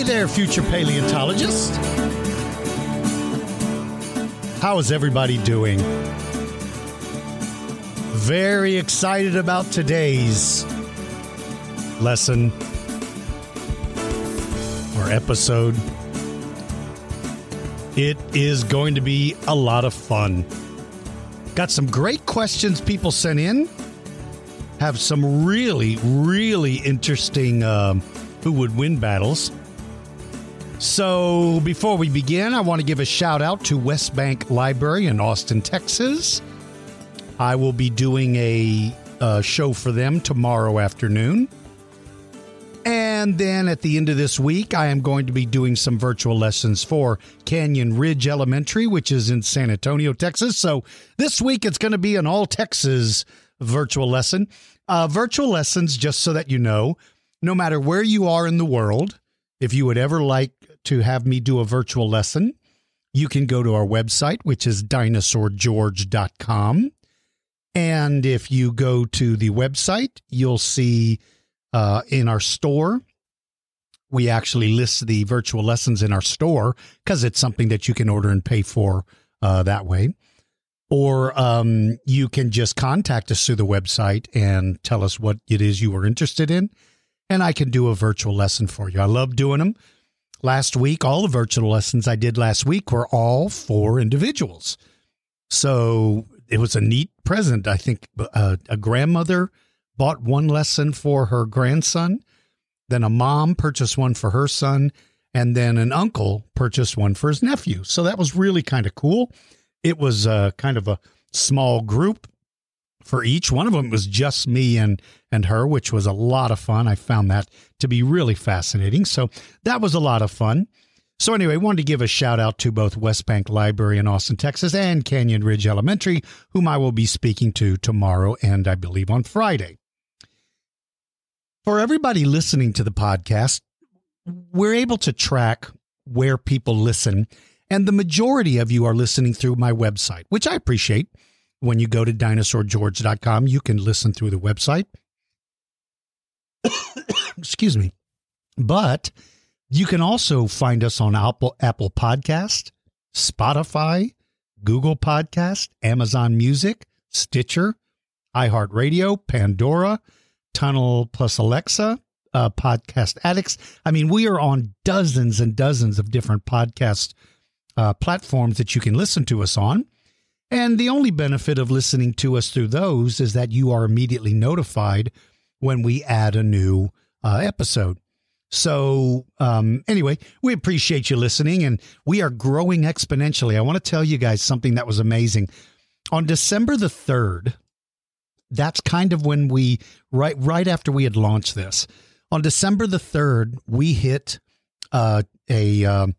Hey there, future paleontologist. How is everybody doing? Very excited about today's lesson or episode. It is going to be a lot of fun. Got some great questions people sent in. Have some really, really interesting um, who would win battles. So, before we begin, I want to give a shout out to West Bank Library in Austin, Texas. I will be doing a, uh show for them tomorrow afternoon. And then at the end of this week, I am going to be doing some virtual lessons for Canyon Ridge Elementary, which is in San Antonio, Texas. So this week it's going to be an all Texas virtual lesson. Uh, virtual lessons, just so that you know, no matter where you are in the world, if you would ever like to have me do a virtual lesson, you can go to our website, which is dinosaurgeorge.com. And if you go to the website, you'll see uh, in our store, we actually list the virtual lessons in our store because it's something that you can order and pay for uh, that way. Or um, you can just contact us through the website and tell us what it is you are interested in, and I can do a virtual lesson for you. I love doing them. Last week, all the virtual lessons I did last week were all for individuals. So it was a neat present. I think uh, a grandmother bought one lesson for her grandson, then a mom purchased one for her son, and then an uncle purchased one for his nephew. So that was really kind of cool. It was uh, kind of a small group for each. One of them was just me and and her, which was a lot of fun. I found that to be really fascinating. So that was a lot of fun. So anyway, I wanted to give a shout out to both West Bank Library in Austin, Texas, and Canyon Ridge Elementary, whom I will be speaking to tomorrow and I believe on Friday. For everybody listening to the podcast, we're able to track where people listen, and the majority of you are listening through my website, which I appreciate. When you go to dinosaurgeorge.com, you can listen through the website. Excuse me. But you can also find us on Apple Apple Podcast, Spotify, Google Podcast, Amazon Music, Stitcher, iHeartRadio, Pandora, TuneIn plus Alexa, uh, Podcast Addicts. I mean, we are on dozens and dozens of different podcast uh, platforms that you can listen to us on. And the only benefit of listening to us through those is that you are immediately notified when we add a new uh, episode. So, um, anyway, we appreciate you listening and we are growing exponentially. I want to tell you guys something that was amazing. On December the 3rd, that's kind of when we right right after we had launched this. On December the 3rd, we hit uh, a, um,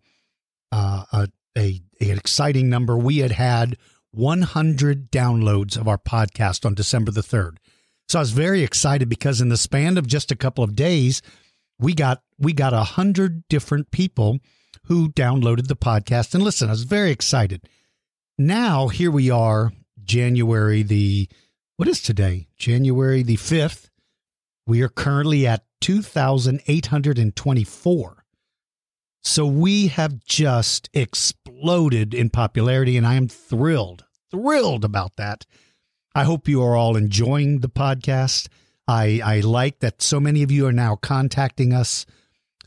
uh, a a an exciting number. We had had 100 downloads of our podcast on December the 3rd. So I was very excited because in the span of just a couple of days, we got we got a hundred different people who downloaded the podcast and listen. I was very excited. Now here we are, January the what is today? January the fifth. We are currently at two thousand eight hundred and twenty-four. So we have just exploded in popularity, and I am thrilled, thrilled about that. I hope you are all enjoying the podcast. I, I like that so many of you are now contacting us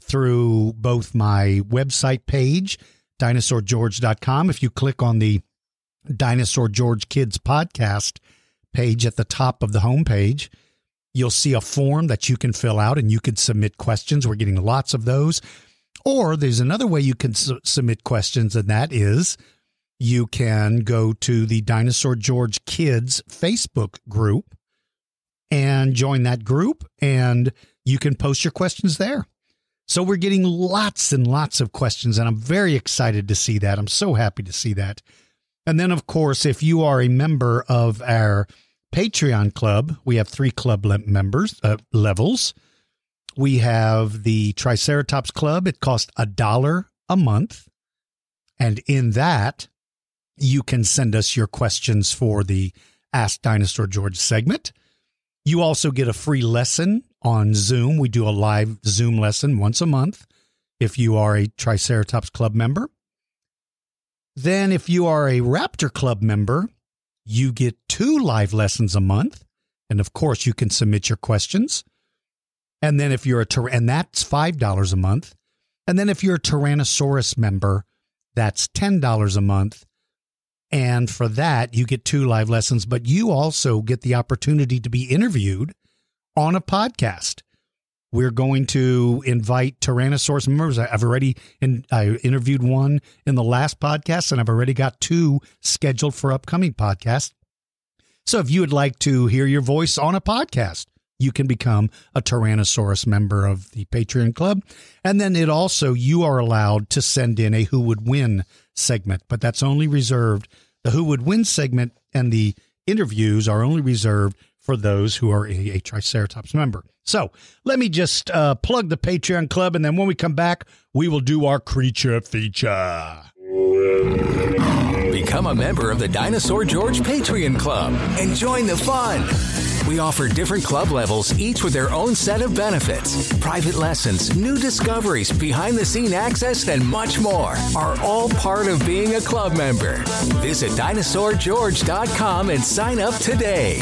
through both my website page, dinosaurgeorge.com. If you click on the Dinosaur George Kids podcast page at the top of the homepage, you'll see a form that you can fill out and you can submit questions. We're getting lots of those. Or there's another way you can su- submit questions, and that is you can go to the Dinosaur George Kids Facebook group and join that group, and you can post your questions there. So we're getting lots and lots of questions, and I'm very excited to see that. I'm so happy to see that. And then, of course, if you are a member of our Patreon club, we have three club le- members uh, levels. We have the Triceratops Club. It costs a dollar a month. And in that, you can send us your questions for the Ask Dinosaur George segment. You also get a free lesson on Zoom. We do a live Zoom lesson once a month if you are a Triceratops Club member. Then, if you are a Raptor Club member, you get two live lessons a month. And of course, you can submit your questions. And then, if you're a, and that's $5 a month. And then, if you're a Tyrannosaurus member, that's $10 a month. And for that, you get two live lessons, but you also get the opportunity to be interviewed on a podcast. We're going to invite Tyrannosaurus members. I've already in, I interviewed one in the last podcast, and I've already got two scheduled for upcoming podcasts. So if you would like to hear your voice on a podcast, you can become a Tyrannosaurus member of the Patreon Club. And then it also, you are allowed to send in a Who Would Win segment, but that's only reserved. The Who Would Win segment and the interviews are only reserved for those who are a, Triceratops member. So let me just uh, plug the Patreon Club, and then when we come back, we will do our creature feature. Become a member of the Dinosaur George Patreon Club and join the fun. We offer different club levels, each with their own set of benefits. Private lessons, new discoveries, behind the scene access, and much more are all part of being a club member. Visit dinosaurgeorge.com and sign up today.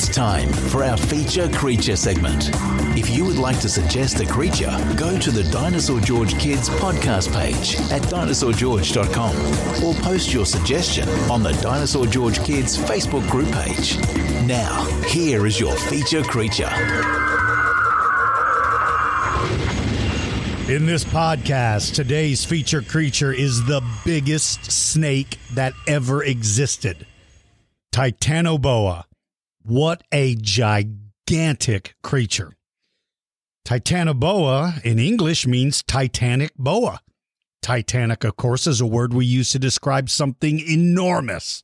It's time for our feature creature segment. If you would like to suggest a creature, go to the Dinosaur George Kids podcast page at dinosaurgeorge.com or post your suggestion on the Dinosaur George Kids Facebook group page. Now, here is your feature creature. In this podcast, today's feature creature is the biggest snake that ever existed Titanoboa. What a gigantic creature. Titanoboa in English means Titanic boa. Titanic, of course, is a word we use to describe something enormous.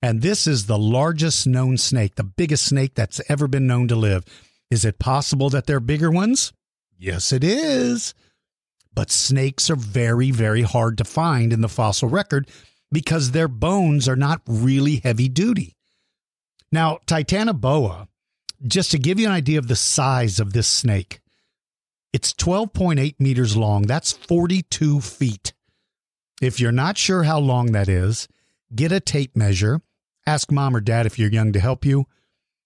And this is the largest known snake, the biggest snake that's ever been known to live. Is it possible that there are bigger ones? Yes, it is. But snakes are very, very hard to find in the fossil record because their bones are not really heavy duty. Now, Titanoboa, just to give you an idea of the size of this snake, it's 12.8 meters long. That's 42 feet. If you're not sure how long that is, get a tape measure, ask mom or dad if you're young to help you,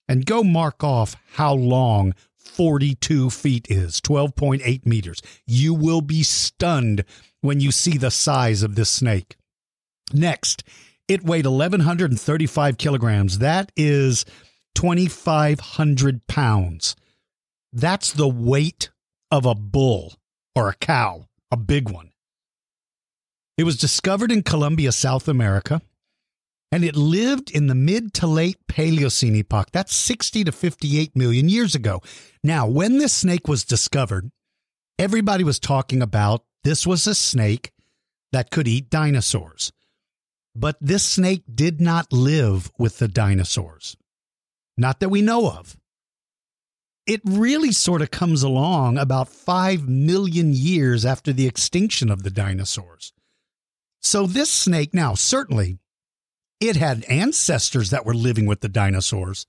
and go mark off how long 42 feet is 12.8 meters. You will be stunned when you see the size of this snake. Next, it weighed 1,135 kilograms. That is 2,500 pounds. That's the weight of a bull or a cow, a big one. It was discovered in Colombia, South America, and it lived in the mid to late Paleocene epoch. That's 60 to 58 million years ago. Now, when this snake was discovered, everybody was talking about this was a snake that could eat dinosaurs. But this snake did not live with the dinosaurs. Not that we know of. It really sort of comes along about 5 million years after the extinction of the dinosaurs. So, this snake, now, certainly, it had ancestors that were living with the dinosaurs.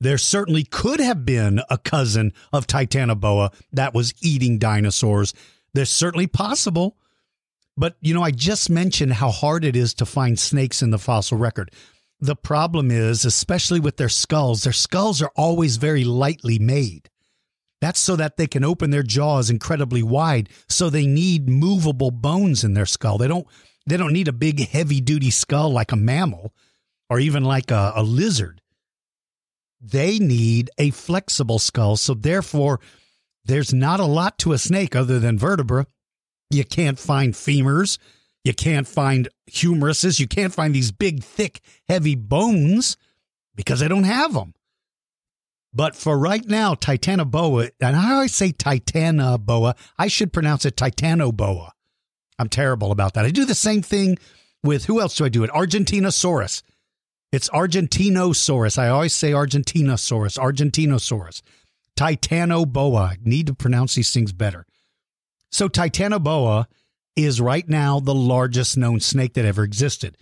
There certainly could have been a cousin of Titanoboa that was eating dinosaurs. There's certainly possible. But, you know, I just mentioned how hard it is to find snakes in the fossil record. The problem is, especially with their skulls, their skulls are always very lightly made. That's so that they can open their jaws incredibly wide. So they need movable bones in their skull. They don't they don't need a big heavy duty skull like a mammal or even like a, a lizard. They need a flexible skull. So therefore, there's not a lot to a snake other than vertebra you can't find femurs. You can't find humeruses. You can't find these big, thick, heavy bones because they don't have them. But for right now, Titanoboa, and I always say Titanoboa, I should pronounce it Titanoboa. I'm terrible about that. I do the same thing with who else do I do it? Argentinosaurus. It's Argentinosaurus. I always say Argentinosaurus, Argentinosaurus. Titanoboa. I need to pronounce these things better. So Titanoboa is right now the largest known snake that ever existed.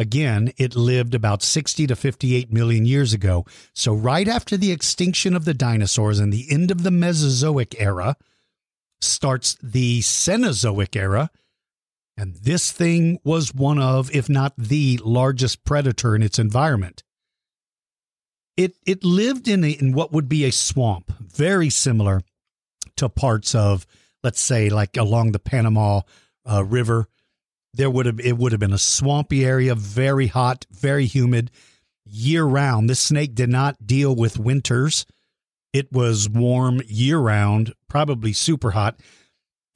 Again, it lived about 60 to 58 million years ago. So, right after the extinction of the dinosaurs and the end of the Mesozoic era, starts the Cenozoic era. And this thing was one of, if not the largest predator in its environment. It, it lived in, a, in what would be a swamp, very similar to parts of, let's say, like along the Panama uh, River there would have it would have been a swampy area, very hot, very humid, year round. This snake did not deal with winters. It was warm year round, probably super hot.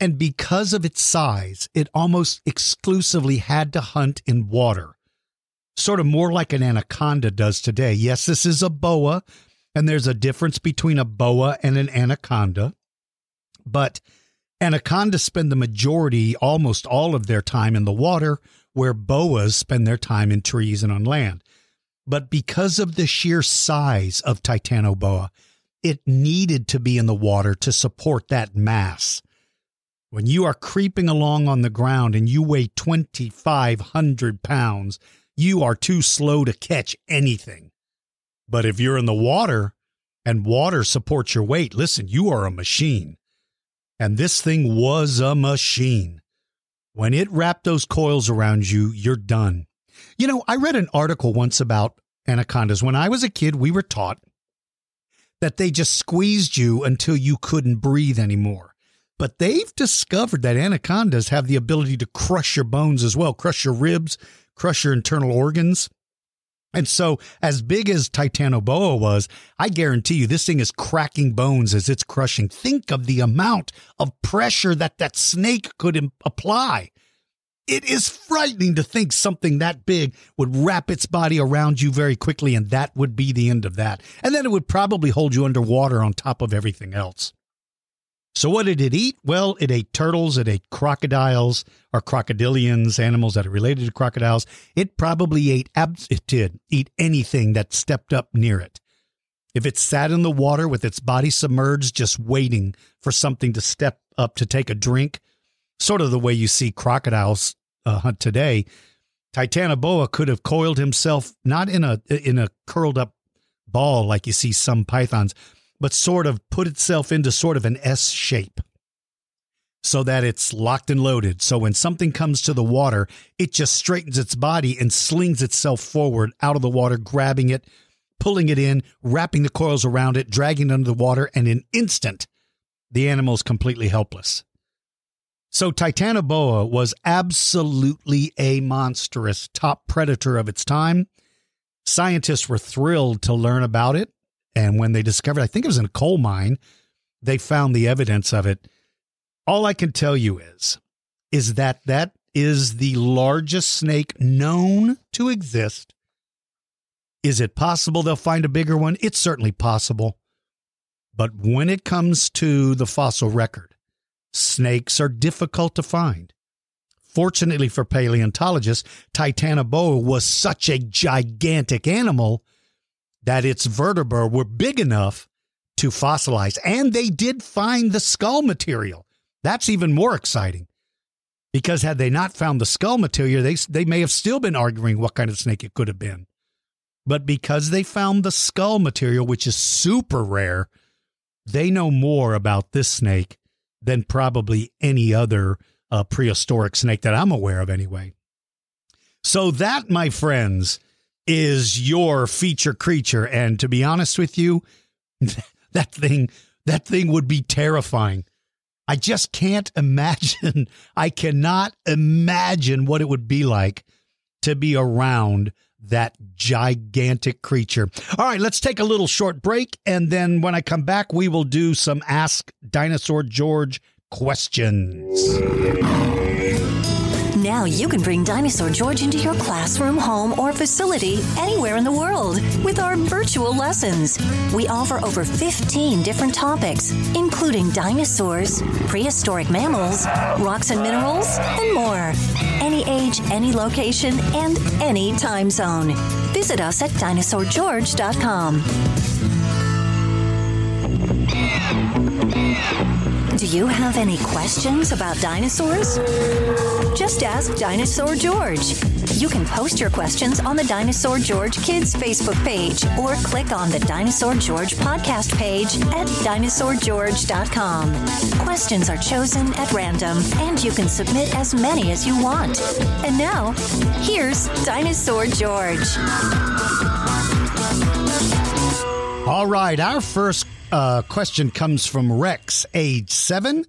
And because of its size, it almost exclusively had to hunt in water, sort of more like an anaconda does today. Yes, this is a boa, and there's a difference between a boa and an anaconda. But Anacondas spend the majority, almost all of their time in the water, where boas spend their time in trees and on land. But because of the sheer size of Titanoboa, it needed to be in the water to support that mass. When you are creeping along on the ground and you weigh 2,500 pounds, you are too slow to catch anything. But if you're in the water and water supports your weight, listen, you are a machine. And this thing was a machine. When it wrapped those coils around you, you're done. You know, I read an article once about anacondas. When I was a kid, we were taught that they just squeezed you until you couldn't breathe anymore. But they've discovered that anacondas have the ability to crush your bones as well, crush your ribs, crush your internal organs. And so, as big as Titanoboa was, I guarantee you this thing is cracking bones as it's crushing. Think of the amount of pressure that that snake could Im- apply. It is frightening to think something that big would wrap its body around you very quickly, and that would be the end of that. And then it would probably hold you underwater on top of everything else. So, what did it eat? Well, it ate turtles, it ate crocodiles or crocodilians, animals that are related to crocodiles. It probably ate, it did eat anything that stepped up near it. If it sat in the water with its body submerged, just waiting for something to step up to take a drink, sort of the way you see crocodiles uh, hunt today, Titanoboa could have coiled himself not in a in a curled up ball like you see some pythons, but sort of put itself into sort of an S shape so that it's locked and loaded. So when something comes to the water, it just straightens its body and slings itself forward out of the water, grabbing it, pulling it in, wrapping the coils around it, dragging it under the water, and in instant, the animal is completely helpless. So Titanoboa was absolutely a monstrous top predator of its time. Scientists were thrilled to learn about it and when they discovered, I think it was in a coal mine, they found the evidence of it. All I can tell you is, is that that is the largest snake known to exist. Is it possible they'll find a bigger one? It's certainly possible. But when it comes to the fossil record, snakes are difficult to find. Fortunately for paleontologists, Titanoboa was such a gigantic animal that its vertebrae were big enough to fossilize. And they did find the skull material. That's even more exciting. Because had they not found the skull material, they, they may have still been arguing what kind of snake it could have been. But because they found the skull material, which is super rare, they know more about this snake than probably any other uh, prehistoric snake that I'm aware of, anyway. So, that, my friends, is your feature creature. And to be honest with you, that thing, that thing would be terrifying. I just can't imagine. I cannot imagine what it would be like to be around that gigantic creature. All right, let's take a little short break. And then when I come back, we will do some Ask Dinosaur George questions. Now you can bring Dinosaur George into your classroom, home, or facility anywhere in the world with our virtual lessons. We offer over 15 different topics, including dinosaurs, prehistoric mammals, rocks and minerals, and more. Any age, any location, and any time zone. Visit us at dinosaurgeorge.com. Do you have any questions about dinosaurs? Just ask Dinosaur George. You can post your questions on the Dinosaur George Kids Facebook page or click on the Dinosaur George podcast page at dinosaurgeorge.com. Questions are chosen at random and you can submit as many as you want. And now, here's Dinosaur George. All right, our first uh, question comes from Rex, age seven,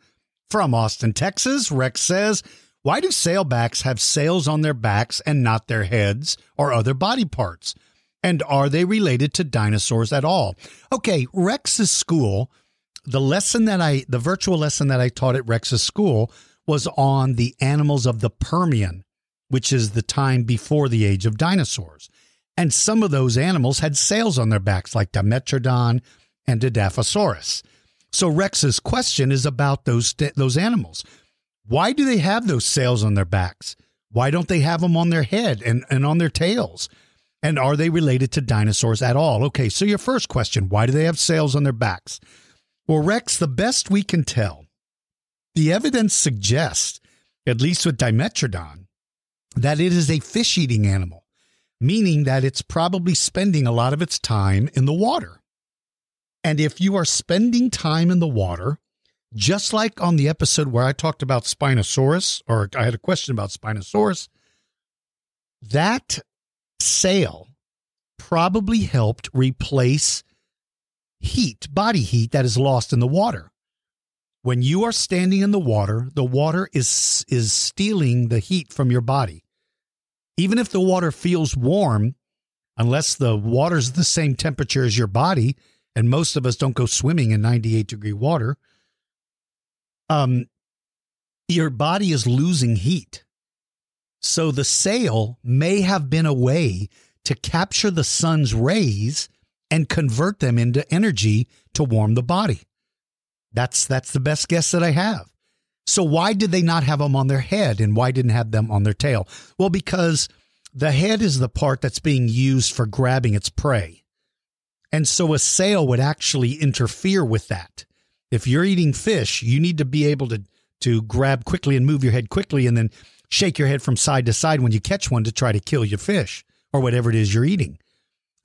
from Austin, Texas. Rex says, Why do sailbacks have sails on their backs and not their heads or other body parts? And are they related to dinosaurs at all? Okay, Rex's school, the lesson that I, the virtual lesson that I taught at Rex's school was on the animals of the Permian, which is the time before the age of dinosaurs. And some of those animals had sails on their backs, like Dimetrodon and Edaphosaurus. So Rex's question is about those those animals. Why do they have those sails on their backs? Why don't they have them on their head and, and on their tails? And are they related to dinosaurs at all? Okay, so your first question why do they have sails on their backs? Well, Rex, the best we can tell, the evidence suggests, at least with Dimetrodon, that it is a fish eating animal, meaning that it's probably spending a lot of its time in the water. And if you are spending time in the water, just like on the episode where I talked about Spinosaurus, or I had a question about Spinosaurus, that sail probably helped replace heat, body heat that is lost in the water. When you are standing in the water, the water is is stealing the heat from your body. Even if the water feels warm, unless the water's the same temperature as your body, and most of us don't go swimming in 98 degree water, um, your body is losing heat. So the sail may have been a way to capture the sun's rays and convert them into energy to warm the body. That's that's the best guess that I have. So why did they not have them on their head and why didn't have them on their tail? Well, because the head is the part that's being used for grabbing its prey. And so a sail would actually interfere with that. If you're eating fish, you need to be able to to grab quickly and move your head quickly and then shake your head from side to side when you catch one to try to kill your fish or whatever it is you're eating.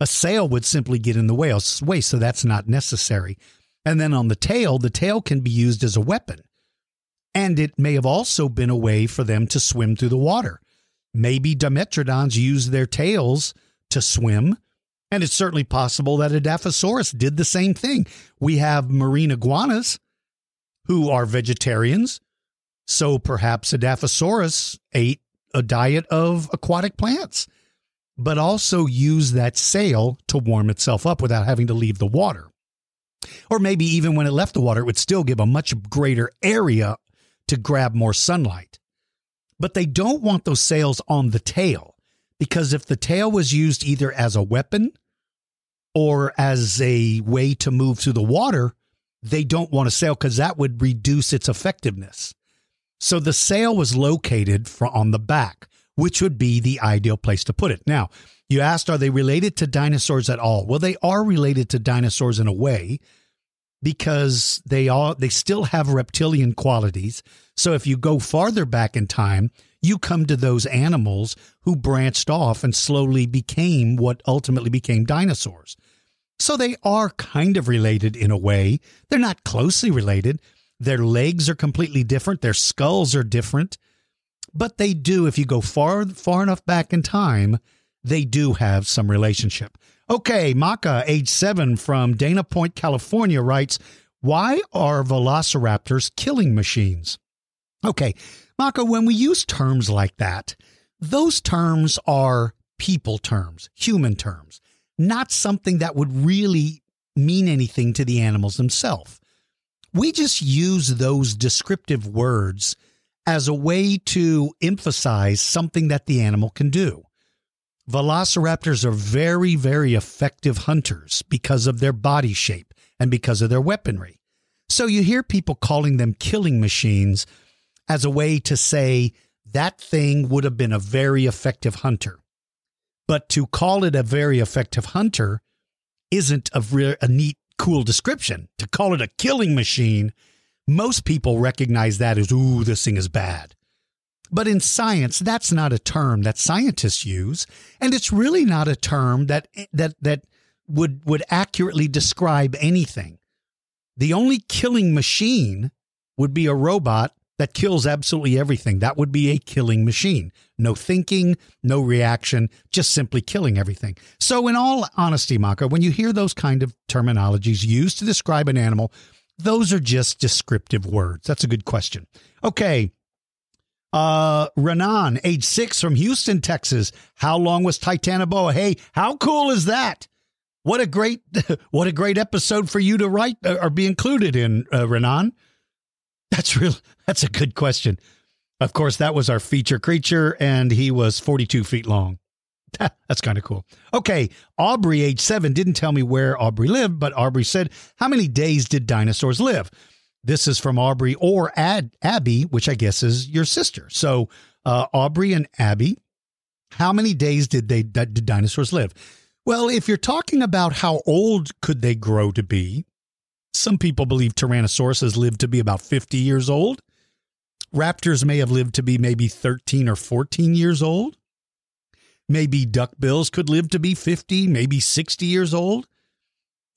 A sail would simply get in the way, so that's not necessary. And then on the tail, the tail can be used as a weapon. And it may have also been a way for them to swim through the water. Maybe Dimetrodons use their tails to swim and it's certainly possible that Edaphosaurus did the same thing. We have marine iguanas who are vegetarians. So perhaps Edaphosaurus ate a diet of aquatic plants, but also used that sail to warm itself up without having to leave the water. Or maybe even when it left the water, it would still give a much greater area to grab more sunlight. But they don't want those sails on the tail because if the tail was used either as a weapon or as a way to move through the water, they don't want to sail because that would reduce its effectiveness. So the sail was located on the back, which would be the ideal place to put it. Now, you asked, are they related to dinosaurs at all? Well, they are related to dinosaurs in a way because they all they still have reptilian qualities. So if you go farther back in time, you come to those animals who branched off and slowly became what ultimately became dinosaurs. So they are kind of related in a way. They're not closely related. Their legs are completely different, their skulls are different, but they do if you go far far enough back in time, they do have some relationship. Okay, Maka, age 7 from Dana Point, California writes, "Why are velociraptors killing machines?" Okay, Maka, when we use terms like that, those terms are people terms, human terms not something that would really mean anything to the animals themselves. We just use those descriptive words as a way to emphasize something that the animal can do. Velociraptors are very, very effective hunters because of their body shape and because of their weaponry. So you hear people calling them killing machines as a way to say that thing would have been a very effective hunter. But to call it a very effective hunter isn't a, re- a neat, cool description. To call it a killing machine, most people recognize that as, ooh, this thing is bad. But in science, that's not a term that scientists use, and it's really not a term that that that would would accurately describe anything. The only killing machine would be a robot that kills absolutely everything. That would be a killing machine. No thinking, no reaction, just simply killing everything. So, in all honesty, Maka, when you hear those kind of terminologies used to describe an animal, those are just descriptive words. That's a good question. Okay. Uh, Renan, age six from Houston, Texas. How long was Titanoboa? Hey, how cool is that? What a great, what a great episode for you to write uh, or be included in, uh, Renan. That's real. That's a good question. Of course, that was our feature creature, and he was 42 feet long. That's kind of cool. Okay, Aubrey, age seven, didn't tell me where Aubrey lived, but Aubrey said, How many days did dinosaurs live? This is from Aubrey or Ad, Abby, which I guess is your sister. So, uh, Aubrey and Abby, how many days did they did dinosaurs live? Well, if you're talking about how old could they grow to be, some people believe Tyrannosaurus has lived to be about 50 years old. Raptors may have lived to be maybe 13 or 14 years old. Maybe duckbills could live to be 50, maybe 60 years old.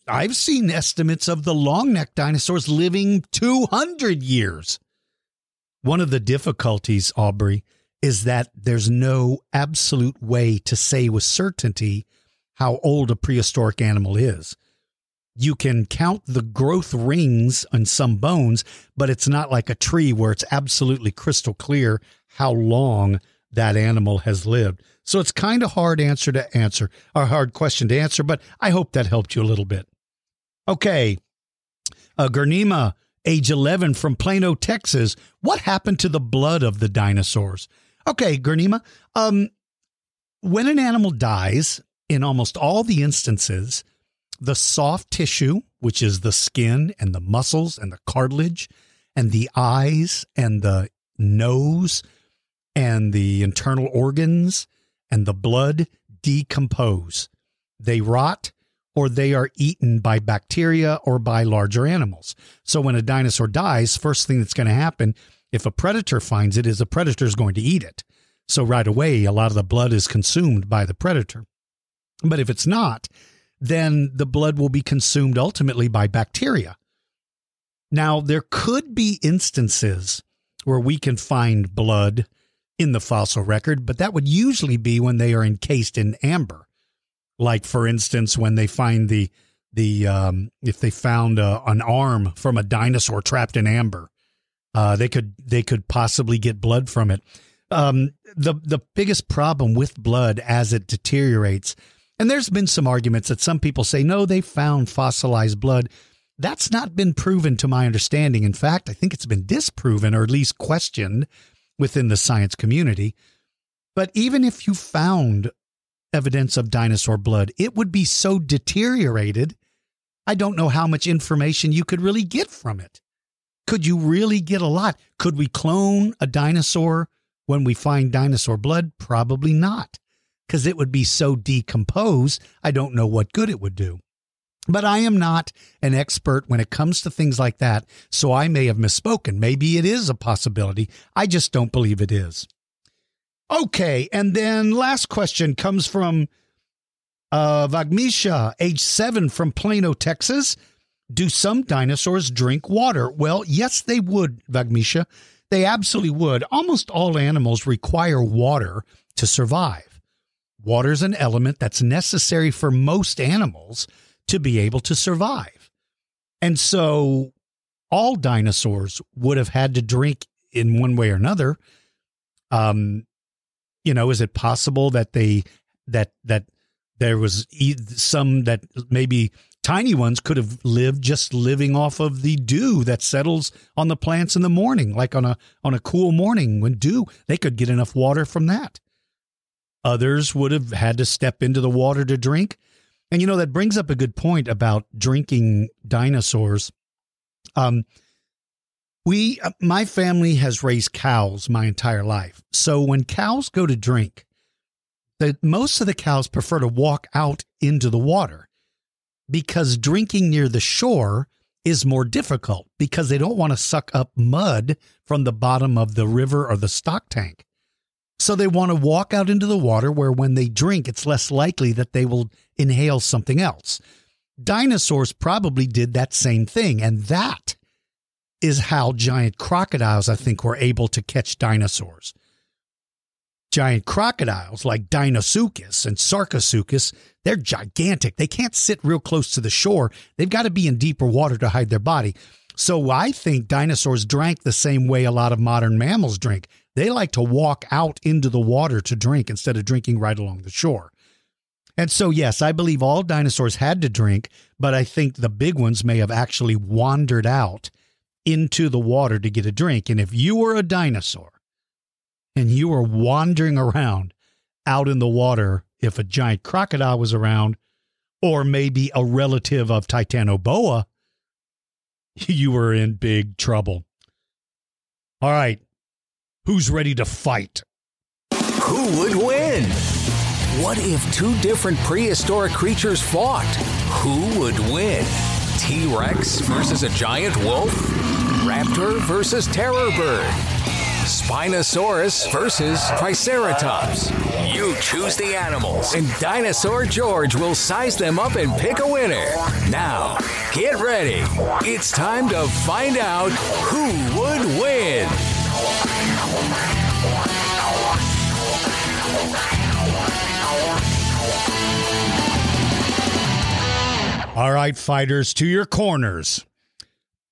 I've seen estimates of the long necked dinosaurs living 200 years. One of the difficulties, Aubrey, is that there's no absolute way to say with certainty how old a prehistoric animal is you can count the growth rings on some bones, but it's not like a tree where it's absolutely crystal clear how long that animal has lived. So it's kind of hard answer to answer, or hard question to answer, but I hope that helped you a little bit. Okay. Uh, Gernima, age 11 from Plano, Texas. What happened to the blood of the dinosaurs? Okay, Gernima. Um, when an animal dies, in almost all the instances, the soft tissue, which is the skin and the muscles and the cartilage and the eyes and the nose and the internal organs and the blood decompose. They rot or they are eaten by bacteria or by larger animals. So when a dinosaur dies, first thing that's going to happen if a predator finds it is a predator is going to eat it. So right away a lot of the blood is consumed by the predator. But if it's not, then the blood will be consumed ultimately by bacteria. Now, there could be instances where we can find blood in the fossil record, but that would usually be when they are encased in amber. Like, for instance, when they find the the um, if they found an arm from a dinosaur trapped in amber, uh, they could they could possibly get blood from it. Um, the the biggest problem with blood as it deteriorates and there's been some arguments that some people say, no, they found fossilized blood. That's not been proven to my understanding. In fact, I think it's been disproven or at least questioned within the science community. But even if you found evidence of dinosaur blood, it would be so deteriorated. I don't know how much information you could really get from it. Could you really get a lot? Could we clone a dinosaur when we find dinosaur blood? Probably not because it would be so decomposed, I don't know what good it would do. But I am not an expert when it comes to things like that, so I may have misspoken. Maybe it is a possibility. I just don't believe it is. Okay, and then last question comes from uh, Vagmisha, age seven from Plano, Texas. Do some dinosaurs drink water? Well, yes, they would, Vagmisha. They absolutely would. Almost all animals require water to survive. Water is an element that's necessary for most animals to be able to survive. And so all dinosaurs would have had to drink in one way or another. Um, you know, is it possible that they that that there was some that maybe Tiny ones could have lived just living off of the dew that settles on the plants in the morning, like on a on a cool morning when dew, they could get enough water from that. Others would have had to step into the water to drink. And you know that brings up a good point about drinking dinosaurs. Um we uh, my family has raised cows my entire life. So when cows go to drink, that most of the cows prefer to walk out into the water because drinking near the shore is more difficult because they don't want to suck up mud from the bottom of the river or the stock tank. So they want to walk out into the water where when they drink, it's less likely that they will inhale something else. Dinosaurs probably did that same thing. And that is how giant crocodiles, I think, were able to catch dinosaurs giant crocodiles like Deinosuchus and Sarcosuchus, they're gigantic. They can't sit real close to the shore. They've got to be in deeper water to hide their body. So I think dinosaurs drank the same way a lot of modern mammals drink. They like to walk out into the water to drink instead of drinking right along the shore. And so, yes, I believe all dinosaurs had to drink, but I think the big ones may have actually wandered out into the water to get a drink. And if you were a dinosaur, and you were wandering around out in the water if a giant crocodile was around, or maybe a relative of Titanoboa, you were in big trouble. All right, who's ready to fight? Who would win? What if two different prehistoric creatures fought? Who would win? T Rex versus a giant wolf? Raptor versus terror bird? Spinosaurus versus Triceratops. You choose the animals, and Dinosaur George will size them up and pick a winner. Now, get ready. It's time to find out who would win. All right, fighters, to your corners.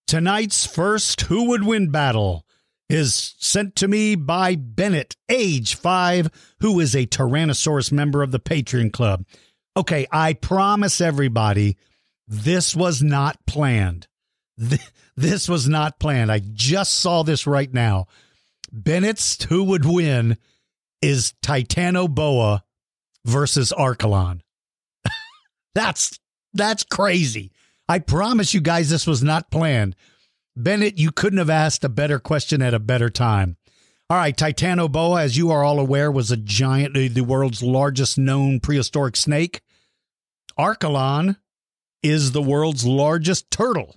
Tonight's first Who Would Win battle is sent to me by Bennett, age five, who is a Tyrannosaurus member of the Patreon Club. Okay, I promise everybody this was not planned. This was not planned. I just saw this right now. Bennett's who would win is Titanoboa versus Archelon. that's that's crazy. I promise you guys this was not planned. Bennett, you couldn't have asked a better question at a better time. All right, Titanoboa, as you are all aware, was a giant, the world's largest known prehistoric snake. Archelon is the world's largest turtle.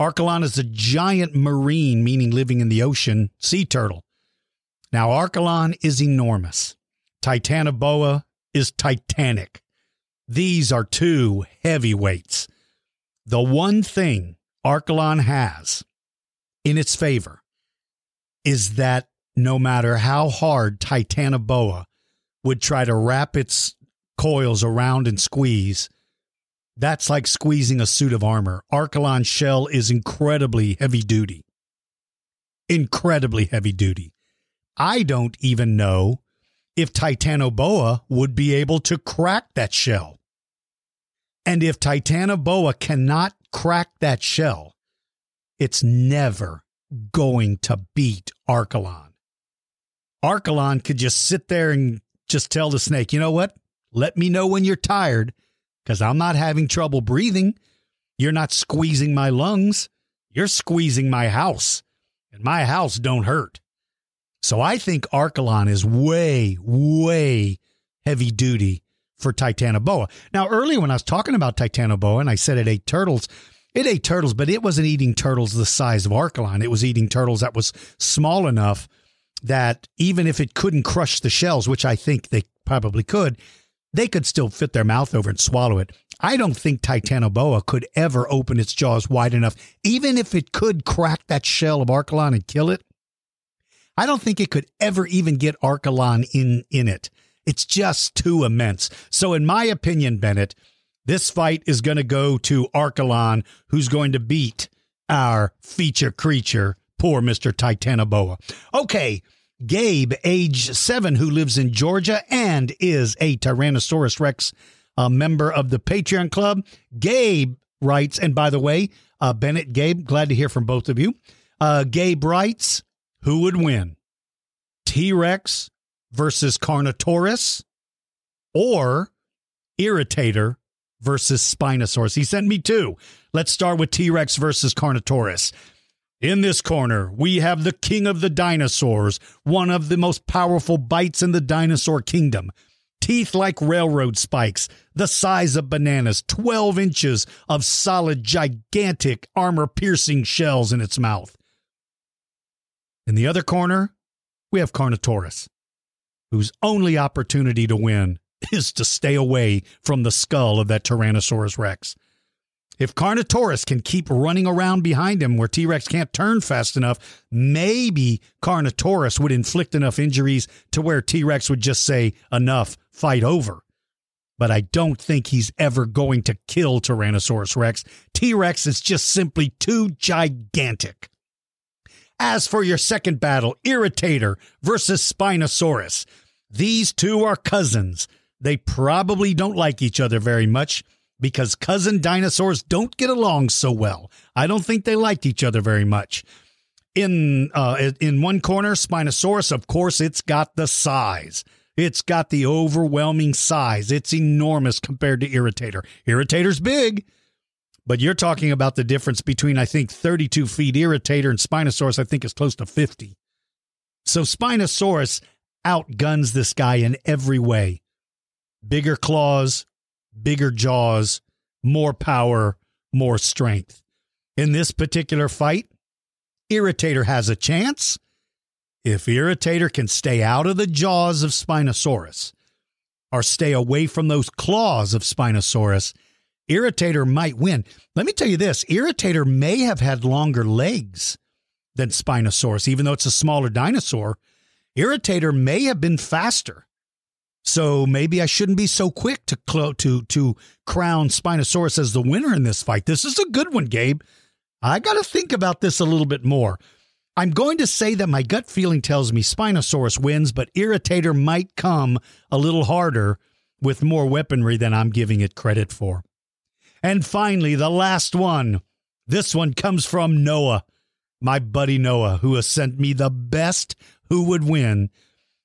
Archelon is a giant marine, meaning living in the ocean, sea turtle. Now, Archelon is enormous. Titanoboa is titanic. These are two heavyweights. The one thing Archelon has in its favor is that no matter how hard Titanoboa would try to wrap its coils around and squeeze, that's like squeezing a suit of armor. Archelon's shell is incredibly heavy duty. Incredibly heavy duty. I don't even know if Titanoboa would be able to crack that shell. And if Titanoboa cannot crack that shell, it's never going to beat Archelon. Archelon could just sit there and just tell the snake, you know what? Let me know when you're tired because I'm not having trouble breathing. You're not squeezing my lungs. You're squeezing my house, and my house don't hurt. So I think Archelon is way, way heavy duty for Titanoboa. Now, earlier when I was talking about Titanoboa and I said it ate turtles, it ate turtles, but it wasn't eating turtles the size of Archelon. It was eating turtles that was small enough that even if it couldn't crush the shells, which I think they probably could, they could still fit their mouth over and swallow it. I don't think Titanoboa could ever open its jaws wide enough, even if it could crack that shell of Archelon and kill it. I don't think it could ever even get Archelon in in it. It's just too immense. So, in my opinion, Bennett, this fight is going to go to Archelon, who's going to beat our feature creature, poor Mr. Titanoboa. Okay, Gabe, age seven, who lives in Georgia and is a Tyrannosaurus Rex a member of the Patreon Club. Gabe writes, and by the way, uh, Bennett, Gabe, glad to hear from both of you. Uh, Gabe writes, who would win? T Rex versus Carnotaurus or Irritator versus Spinosaurus? He sent me two. Let's start with T Rex versus Carnotaurus. In this corner, we have the king of the dinosaurs, one of the most powerful bites in the dinosaur kingdom. Teeth like railroad spikes, the size of bananas, 12 inches of solid, gigantic, armor piercing shells in its mouth. In the other corner, we have Carnotaurus, whose only opportunity to win is to stay away from the skull of that Tyrannosaurus Rex. If Carnotaurus can keep running around behind him where T Rex can't turn fast enough, maybe Carnotaurus would inflict enough injuries to where T Rex would just say, enough, fight over. But I don't think he's ever going to kill Tyrannosaurus Rex. T Rex is just simply too gigantic. As for your second battle, Irritator versus Spinosaurus, these two are cousins. They probably don't like each other very much because cousin dinosaurs don't get along so well. I don't think they liked each other very much. In uh, in one corner, Spinosaurus, of course, it's got the size. It's got the overwhelming size. It's enormous compared to Irritator. Irritator's big, but you're talking about the difference between, I think, 32 feet Irritator and Spinosaurus, I think, is close to 50. So Spinosaurus outguns this guy in every way bigger claws, bigger jaws, more power, more strength. In this particular fight, Irritator has a chance if Irritator can stay out of the jaws of Spinosaurus or stay away from those claws of Spinosaurus Irritator might win. Let me tell you this Irritator may have had longer legs than Spinosaurus, even though it's a smaller dinosaur. Irritator may have been faster. So maybe I shouldn't be so quick to to to crown Spinosaurus as the winner in this fight. This is a good one, Gabe. I got to think about this a little bit more. I'm going to say that my gut feeling tells me Spinosaurus wins, but Irritator might come a little harder with more weaponry than I'm giving it credit for. And finally, the last one. This one comes from Noah, my buddy Noah, who has sent me the best who would win.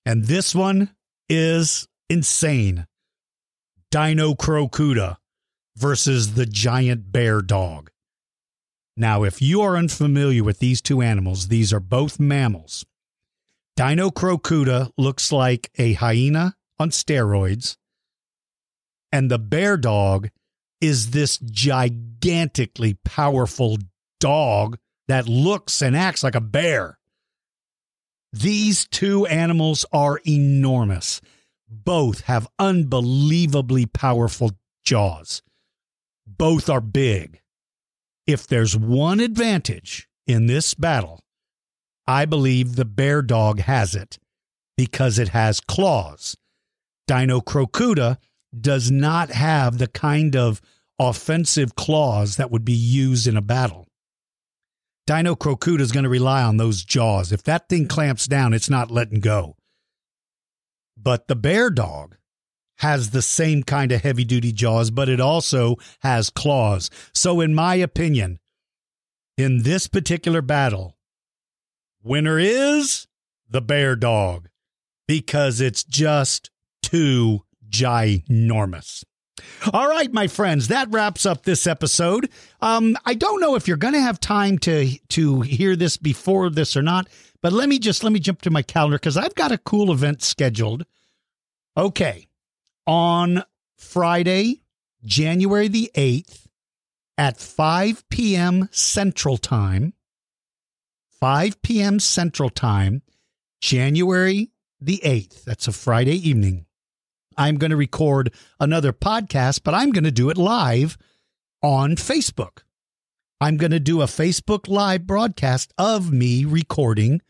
And this one is insane. Dinocrocuta versus the giant bear dog. Now, if you are unfamiliar with these two animals, these are both mammals. Dinocrocuta looks like a hyena on steroids, and the bear dog is this gigantically powerful dog that looks and acts like a bear. These two animals are enormous. Both have unbelievably powerful jaws. Both are big. If there's one advantage in this battle, I believe the bear dog has it because it has claws. Dino Dinocrocuta does not have the kind of offensive claws that would be used in a battle. Dinocrocuta is going to rely on those jaws. If that thing clamps down, it's not letting go. But the bear dog has the same kind of heavy duty jaws, but it also has claws. So, in my opinion, in this particular battle, winner is the bear dog because it's just too ginormous. All right, my friends, that wraps up this episode. Um, I don't know if you're going to have time to to hear this before this or not, but let me just let me jump to my calendar because I've got a cool event scheduled. Okay, on Friday, January the eighth, at five p.m. Central Time. 5 p.m. Central Time, January the 8th. That's a Friday evening. I'm going to record another podcast, but I'm going to do it live on Facebook. I'm going to do a Facebook live broadcast of me recording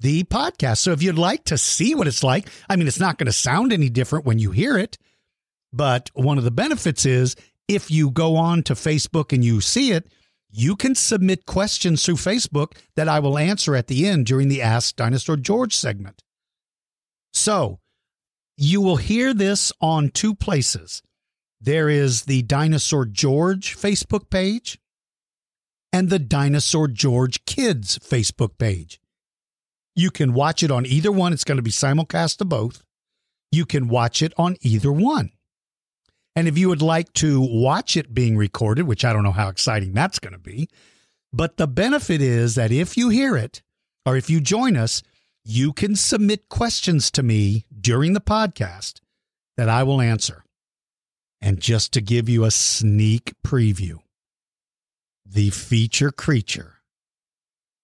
the podcast. So if you'd like to see what it's like, I mean, it's not going to sound any different when you hear it, but one of the benefits is if you go on to Facebook and you see it, you can submit questions through Facebook that I will answer at the end during the Ask Dinosaur George segment. So you will hear this on two places. there is the Dinosaur George Facebook page and the Dinosaur George Kids Facebook page. You can watch it on either one. It's going to be simulcast to both. You can watch it on either one. And if you would like to watch it being recorded, which I don't know how exciting that's going to be, but the benefit is that if you hear it or if you join us, you can submit questions to me during the podcast that I will answer. And just to give you a sneak preview, the feature creature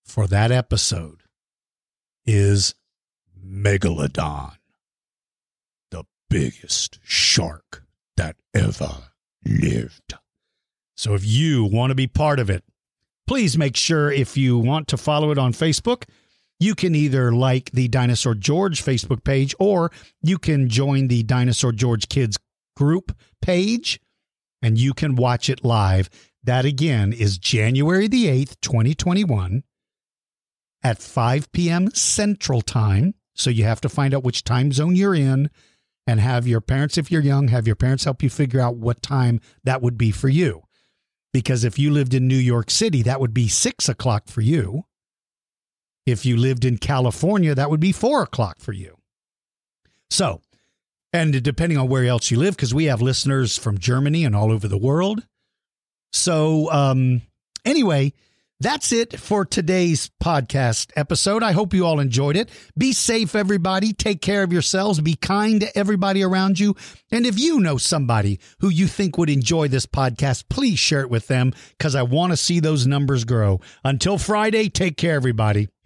for that episode is Megalodon, the biggest shark that ever lived. So if you want to be part of it, please make sure if you want to follow it on Facebook, you can either like the Dinosaur George Facebook page or you can join the Dinosaur George Kids group page and you can watch it live. That again is January the 8th, 2021 at 5 p.m. Central Time. So you have to find out which time zone you're in and have your parents, if you're young, have your parents help you figure out what time that would be for you. Because if you lived in New York City, that would be six o'clock for you. If you lived in California, that would be four o'clock for you. So, and depending on where else you live, because we have listeners from Germany and all over the world. So, um, anyway, that's it for today's podcast episode. I hope you all enjoyed it. Be safe, everybody. Take care of yourselves. Be kind to everybody around you. And if you know somebody who you think would enjoy this podcast, please share it with them because I want to see those numbers grow. Until Friday, take care, everybody.